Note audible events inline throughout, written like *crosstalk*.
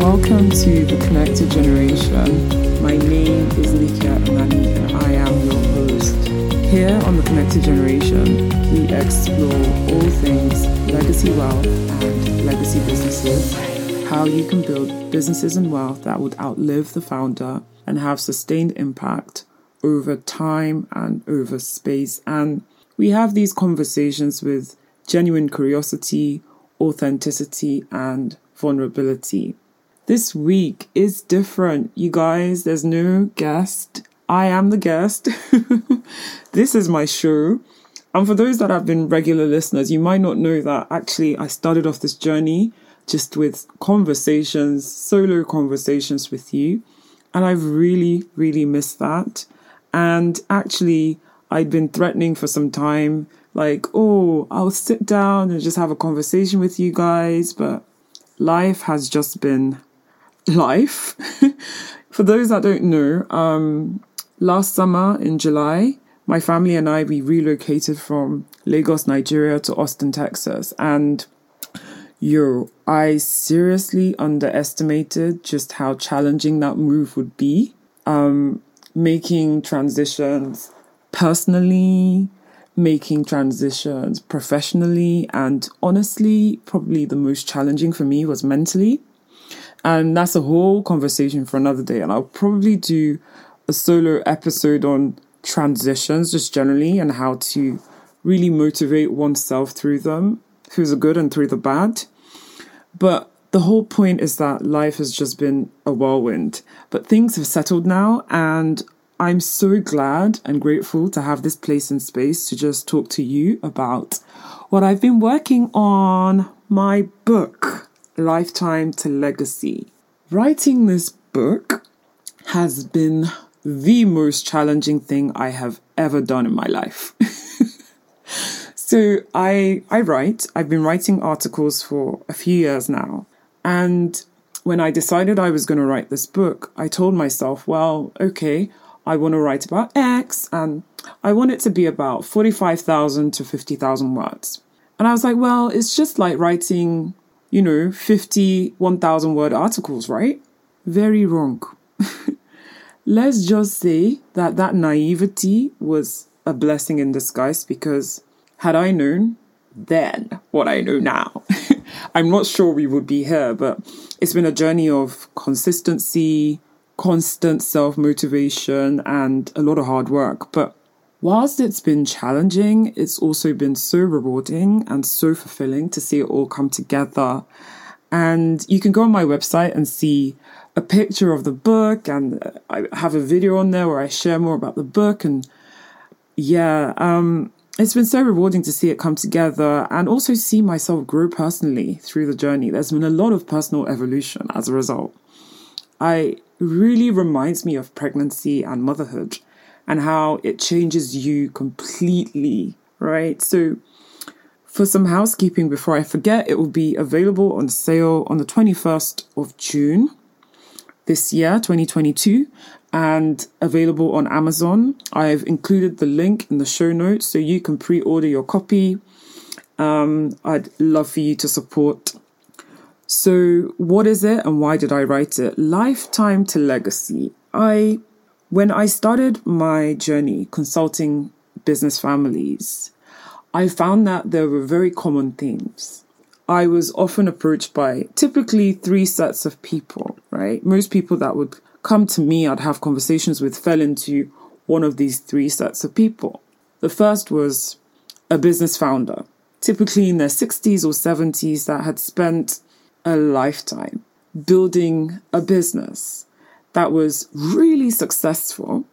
Welcome to the Connected Generation. My name is Anani and I am your host. Here on the Connected Generation, we explore all things legacy wealth and legacy businesses, how you can build businesses and wealth that would outlive the founder and have sustained impact over time and over space. And we have these conversations with genuine curiosity, authenticity, and vulnerability. This week is different, you guys. There's no guest. I am the guest. *laughs* this is my show. And for those that have been regular listeners, you might not know that actually I started off this journey just with conversations, solo conversations with you. And I've really, really missed that. And actually, I'd been threatening for some time, like, oh, I'll sit down and just have a conversation with you guys. But life has just been life. *laughs* For those that don't know, um, last summer in July, my family and I we relocated from Lagos, Nigeria to Austin, Texas, and yo, I seriously underestimated just how challenging that move would be. Um, making transitions personally, making transitions professionally, and honestly, probably the most challenging for me was mentally. And that's a whole conversation for another day. And I'll probably do a solo episode on transitions just generally and how to really motivate oneself through them, through the good and through the bad. But the whole point is that life has just been a whirlwind. But things have settled now, and I'm so glad and grateful to have this place and space to just talk to you about what I've been working on my book. Lifetime to Legacy. Writing this book has been the most challenging thing I have ever done in my life. *laughs* so I I write. I've been writing articles for a few years now. And when I decided I was going to write this book, I told myself, well, okay, I want to write about X and I want it to be about 45,000 to 50,000 words. And I was like, well, it's just like writing you know, 50, 1,000 word articles, right? Very wrong. *laughs* Let's just say that that naivety was a blessing in disguise because had I known then what I know now, *laughs* I'm not sure we would be here, but it's been a journey of consistency, constant self motivation, and a lot of hard work. But Whilst it's been challenging, it's also been so rewarding and so fulfilling to see it all come together. And you can go on my website and see a picture of the book, and I have a video on there where I share more about the book. And yeah, um, it's been so rewarding to see it come together and also see myself grow personally through the journey. There's been a lot of personal evolution as a result. I really reminds me of pregnancy and motherhood and how it changes you completely, right? So, for some housekeeping before I forget, it will be available on sale on the 21st of June this year, 2022, and available on Amazon. I've included the link in the show notes so you can pre order your copy. Um, I'd love for you to support. So, what is it and why did I write it? Lifetime to Legacy. I when I started my journey consulting business families, I found that there were very common themes. I was often approached by typically three sets of people, right? Most people that would come to me, I'd have conversations with, fell into one of these three sets of people. The first was a business founder, typically in their 60s or 70s, that had spent a lifetime building a business that was really successful,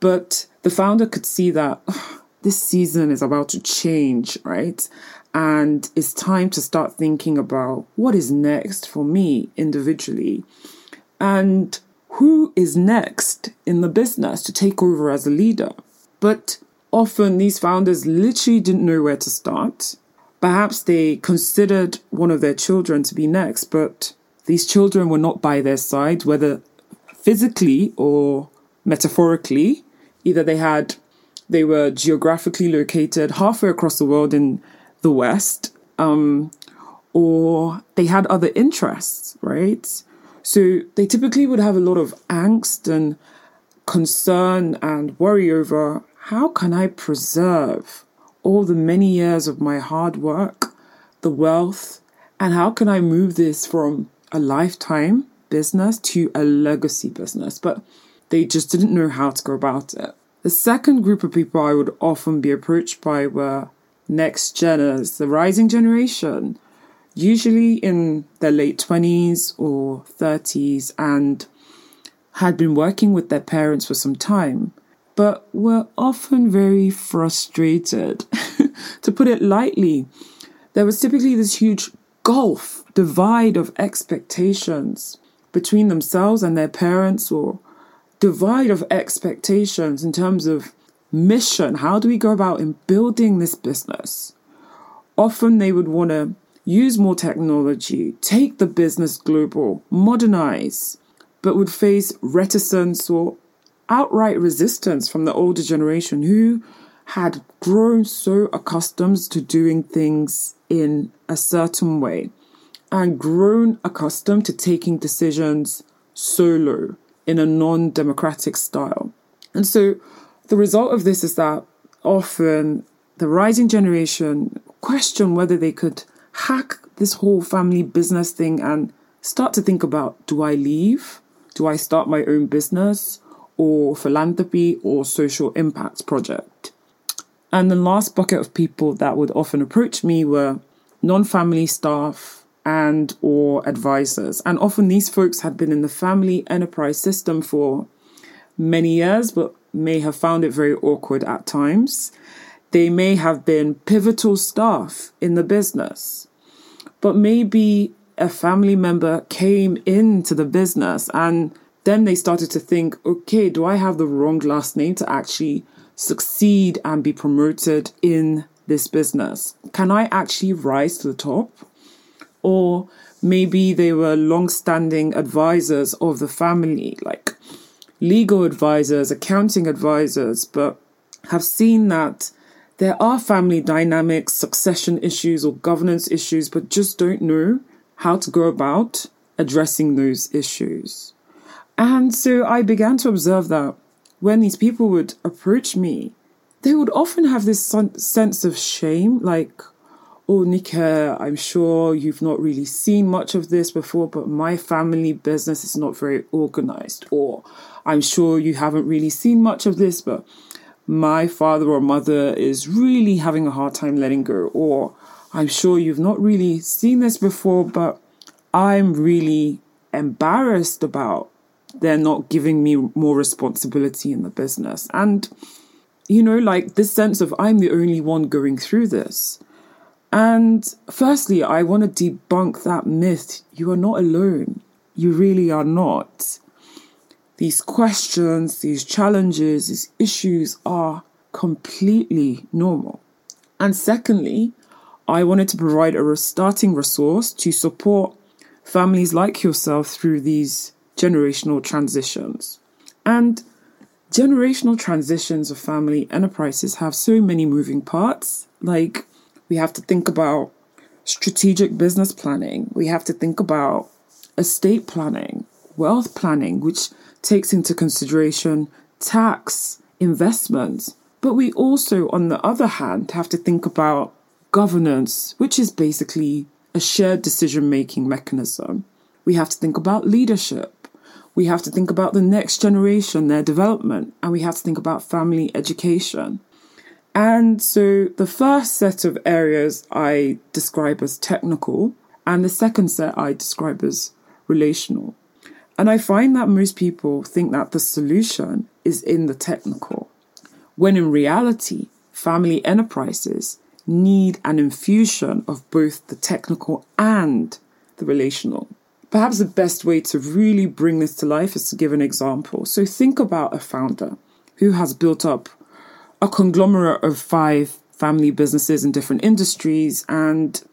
but the founder could see that oh, this season is about to change, right? And it's time to start thinking about what is next for me individually and who is next in the business to take over as a leader. But often these founders literally didn't know where to start. Perhaps they considered one of their children to be next, but these children were not by their side, whether physically or metaphorically. Either they had they were geographically located halfway across the world in the West, um, or they had other interests, right? So they typically would have a lot of angst and concern and worry over how can I preserve all the many years of my hard work, the wealth, and how can I move this from a lifetime business to a legacy business? But they just didn't know how to go about it. The second group of people I would often be approached by were next geners, the rising generation, usually in their late 20s or 30s, and had been working with their parents for some time, but were often very frustrated. *laughs* to put it lightly, there was typically this huge gulf, divide of expectations between themselves and their parents, or divide of expectations in terms of mission. How do we go about in building this business? Often they would want to use more technology, take the business global, modernize, but would face reticence or outright resistance from the older generation who had grown so accustomed to doing things in a certain way and grown accustomed to taking decisions solo in a non democratic style. And so the result of this is that often the rising generation question whether they could hack this whole family business thing and start to think about do I leave? Do I start my own business or philanthropy or social impact project? And the last bucket of people that would often approach me were non-family staff and or advisors. And often these folks had been in the family enterprise system for many years, but may have found it very awkward at times. They may have been pivotal staff in the business, but maybe a family member came into the business and then they started to think, okay, do I have the wrong last name to actually succeed and be promoted in this business? Can I actually rise to the top? Or maybe they were long standing advisors of the family, like legal advisors, accounting advisors, but have seen that there are family dynamics, succession issues, or governance issues, but just don't know how to go about addressing those issues. And so I began to observe that when these people would approach me, they would often have this sense of shame, like, oh, Nike, I'm sure you've not really seen much of this before, but my family business is not very organized. Or I'm sure you haven't really seen much of this, but my father or mother is really having a hard time letting go, or I'm sure you've not really seen this before, but I'm really embarrassed about they're not giving me more responsibility in the business. And, you know, like this sense of I'm the only one going through this. And firstly, I want to debunk that myth. You are not alone. You really are not these questions, these challenges, these issues are completely normal. And secondly, I wanted to provide a starting resource to support families like yourself through these generational transitions. And generational transitions of family enterprises have so many moving parts. Like, we have to think about strategic business planning, we have to think about estate planning, wealth planning, which takes into consideration tax, investments. But we also, on the other hand, have to think about governance, which is basically a shared decision making mechanism. We have to think about leadership. We have to think about the next generation, their development, and we have to think about family education. And so the first set of areas I describe as technical, and the second set I describe as relational. And I find that most people think that the solution is in the technical, when in reality, family enterprises need an infusion of both the technical and the relational. Perhaps the best way to really bring this to life is to give an example. So think about a founder who has built up a conglomerate of five family businesses in different industries and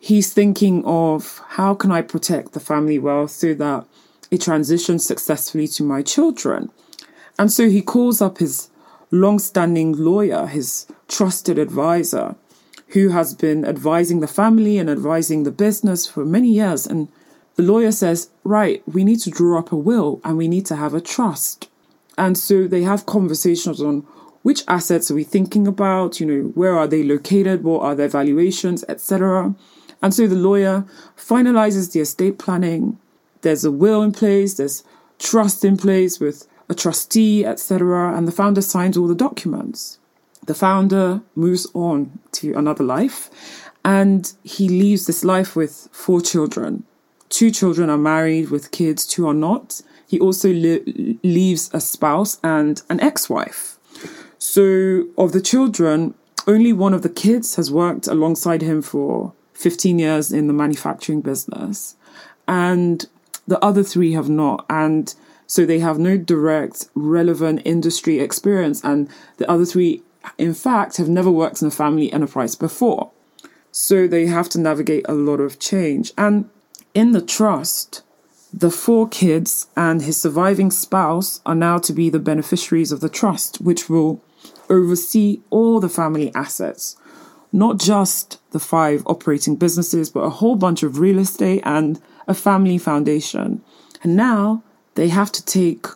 he's thinking of how can I protect the family wealth so that it transitions successfully to my children. And so he calls up his long standing lawyer, his trusted advisor, who has been advising the family and advising the business for many years. And the lawyer says, Right, we need to draw up a will and we need to have a trust. And so they have conversations on which assets are we thinking about, you know, where are they located, what are their valuations, etc. And so the lawyer finalizes the estate planning. There's a will in place, there's trust in place with a trustee, etc. And the founder signs all the documents. The founder moves on to another life and he leaves this life with four children. Two children are married with kids, two are not. He also leaves a spouse and an ex wife. So, of the children, only one of the kids has worked alongside him for 15 years in the manufacturing business, and the other three have not. And so they have no direct, relevant industry experience, and the other three, in fact, have never worked in a family enterprise before. So they have to navigate a lot of change. And in the trust, the four kids and his surviving spouse are now to be the beneficiaries of the trust, which will oversee all the family assets, not just the five operating businesses, but a whole bunch of real estate and a family foundation. And now they have to take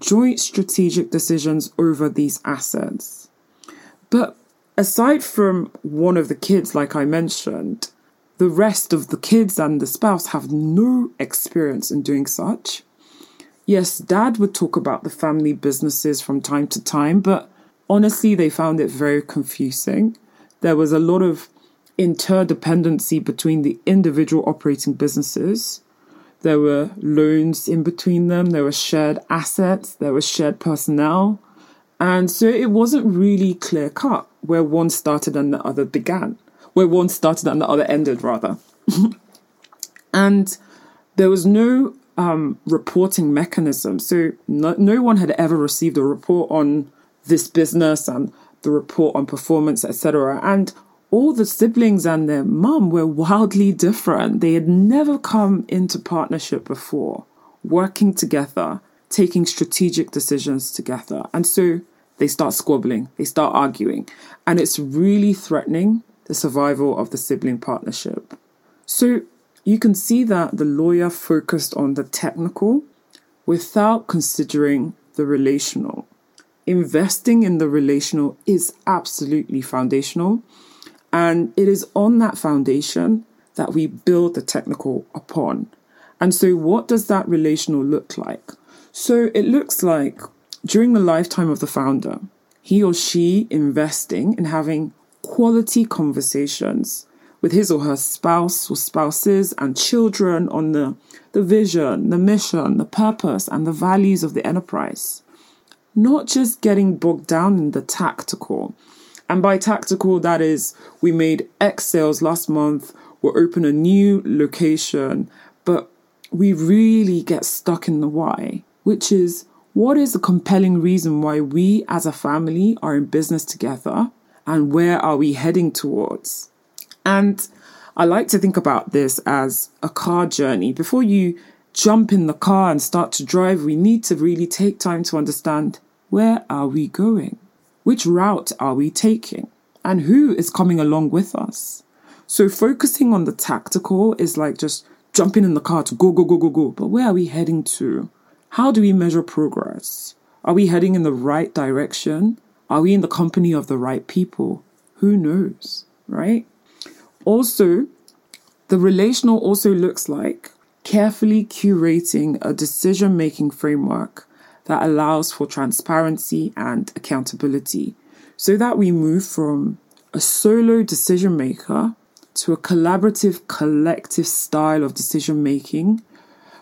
joint strategic decisions over these assets. But aside from one of the kids, like I mentioned, the rest of the kids and the spouse have no experience in doing such. Yes, dad would talk about the family businesses from time to time, but honestly, they found it very confusing. There was a lot of interdependency between the individual operating businesses. There were loans in between them, there were shared assets, there was shared personnel. And so it wasn't really clear cut where one started and the other began where one started and the other ended, rather. *laughs* and there was no um, reporting mechanism. So no, no one had ever received a report on this business and the report on performance, etc. And all the siblings and their mum were wildly different. They had never come into partnership before, working together, taking strategic decisions together. And so they start squabbling, they start arguing. And it's really threatening the survival of the sibling partnership. So you can see that the lawyer focused on the technical without considering the relational. Investing in the relational is absolutely foundational, and it is on that foundation that we build the technical upon. And so, what does that relational look like? So, it looks like during the lifetime of the founder, he or she investing in having quality conversations with his or her spouse or spouses and children on the, the vision, the mission, the purpose, and the values of the enterprise. Not just getting bogged down in the tactical. And by tactical, that is, we made X sales last month, we'll open a new location, but we really get stuck in the why, which is what is the compelling reason why we as a family are in business together? and where are we heading towards? And I like to think about this as a car journey. Before you jump in the car and start to drive, we need to really take time to understand where are we going? Which route are we taking? And who is coming along with us? So focusing on the tactical is like just jumping in the car to go, go, go, go, go. But where are we heading to? How do we measure progress? Are we heading in the right direction? Are we in the company of the right people? Who knows, right? Also, the relational also looks like carefully curating a decision making framework that allows for transparency and accountability so that we move from a solo decision maker to a collaborative, collective style of decision making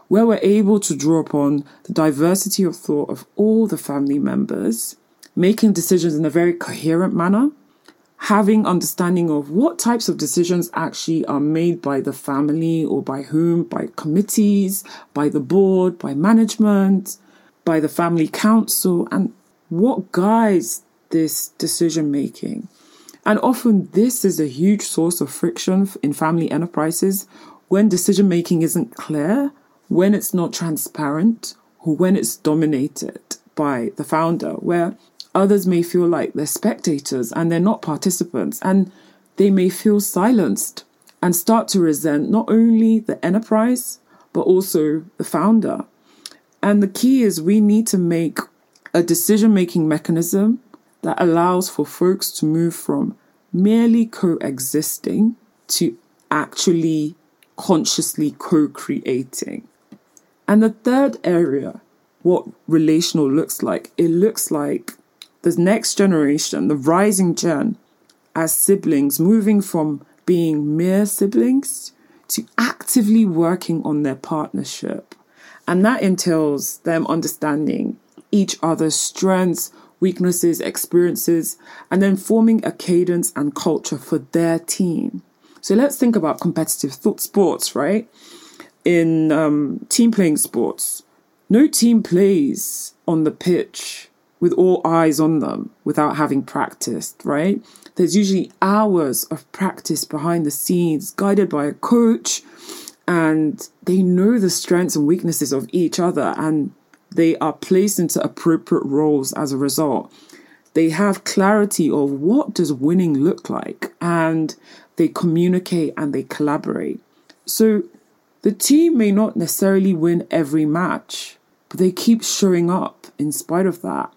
where we're able to draw upon the diversity of thought of all the family members making decisions in a very coherent manner, having understanding of what types of decisions actually are made by the family or by whom, by committees, by the board, by management, by the family council, and what guides this decision making. And often this is a huge source of friction in family enterprises when decision making isn't clear, when it's not transparent, or when it's dominated by the founder, where Others may feel like they're spectators and they're not participants, and they may feel silenced and start to resent not only the enterprise, but also the founder. And the key is we need to make a decision making mechanism that allows for folks to move from merely coexisting to actually consciously co creating. And the third area, what relational looks like, it looks like the next generation, the rising gen, as siblings, moving from being mere siblings to actively working on their partnership. And that entails them understanding each other's strengths, weaknesses, experiences, and then forming a cadence and culture for their team. So let's think about competitive th- sports, right? In um, team playing sports, no team plays on the pitch with all eyes on them without having practiced, right? There's usually hours of practice behind the scenes, guided by a coach, and they know the strengths and weaknesses of each other and they are placed into appropriate roles as a result. They have clarity of what does winning look like and they communicate and they collaborate. So the team may not necessarily win every match, but they keep showing up in spite of that.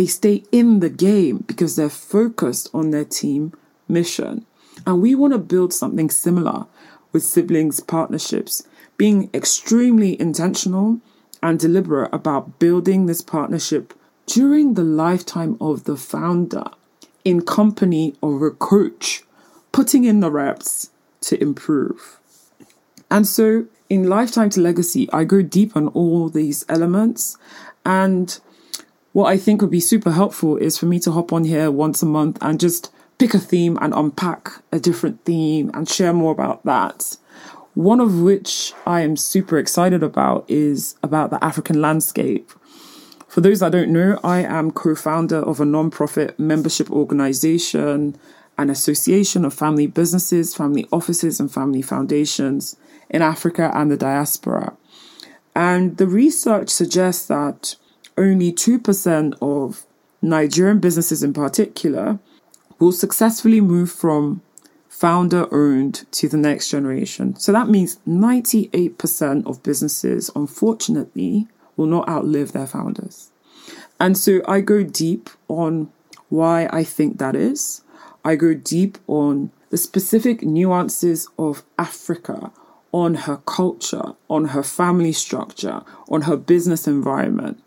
They stay in the game because they're focused on their team mission. And we want to build something similar with siblings partnerships, being extremely intentional and deliberate about building this partnership during the lifetime of the founder in company of a coach, putting in the reps to improve. And so in Lifetime to Legacy, I go deep on all these elements. And what I think would be super helpful is for me to hop on here once a month and just pick a theme and unpack a different theme and share more about that. One of which I am super excited about is about the African landscape. For those that don't know, I am co founder of a non-profit membership organization, an association of family businesses, family offices, and family foundations in Africa and the diaspora. And the research suggests that only 2% of Nigerian businesses in particular will successfully move from founder owned to the next generation. So that means 98% of businesses, unfortunately, will not outlive their founders. And so I go deep on why I think that is. I go deep on the specific nuances of Africa, on her culture, on her family structure, on her business environment.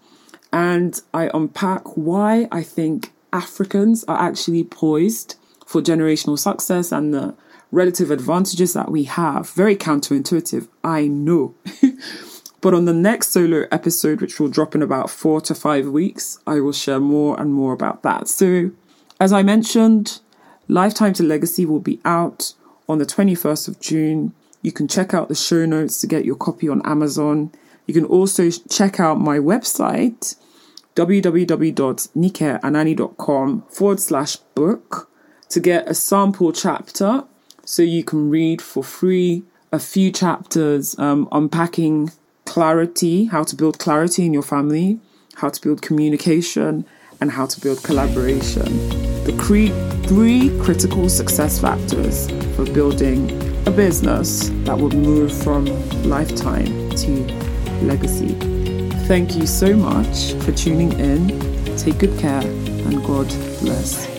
And I unpack why I think Africans are actually poised for generational success and the relative advantages that we have. Very counterintuitive, I know. *laughs* but on the next solo episode, which will drop in about four to five weeks, I will share more and more about that. So, as I mentioned, Lifetime to Legacy will be out on the 21st of June. You can check out the show notes to get your copy on Amazon. You can also check out my website, www.nikeanani.com forward slash book to get a sample chapter so you can read for free a few chapters um, unpacking clarity, how to build clarity in your family, how to build communication, and how to build collaboration. The cre- three critical success factors for building a business that would move from lifetime to legacy. Thank you so much for tuning in. Take good care and God bless.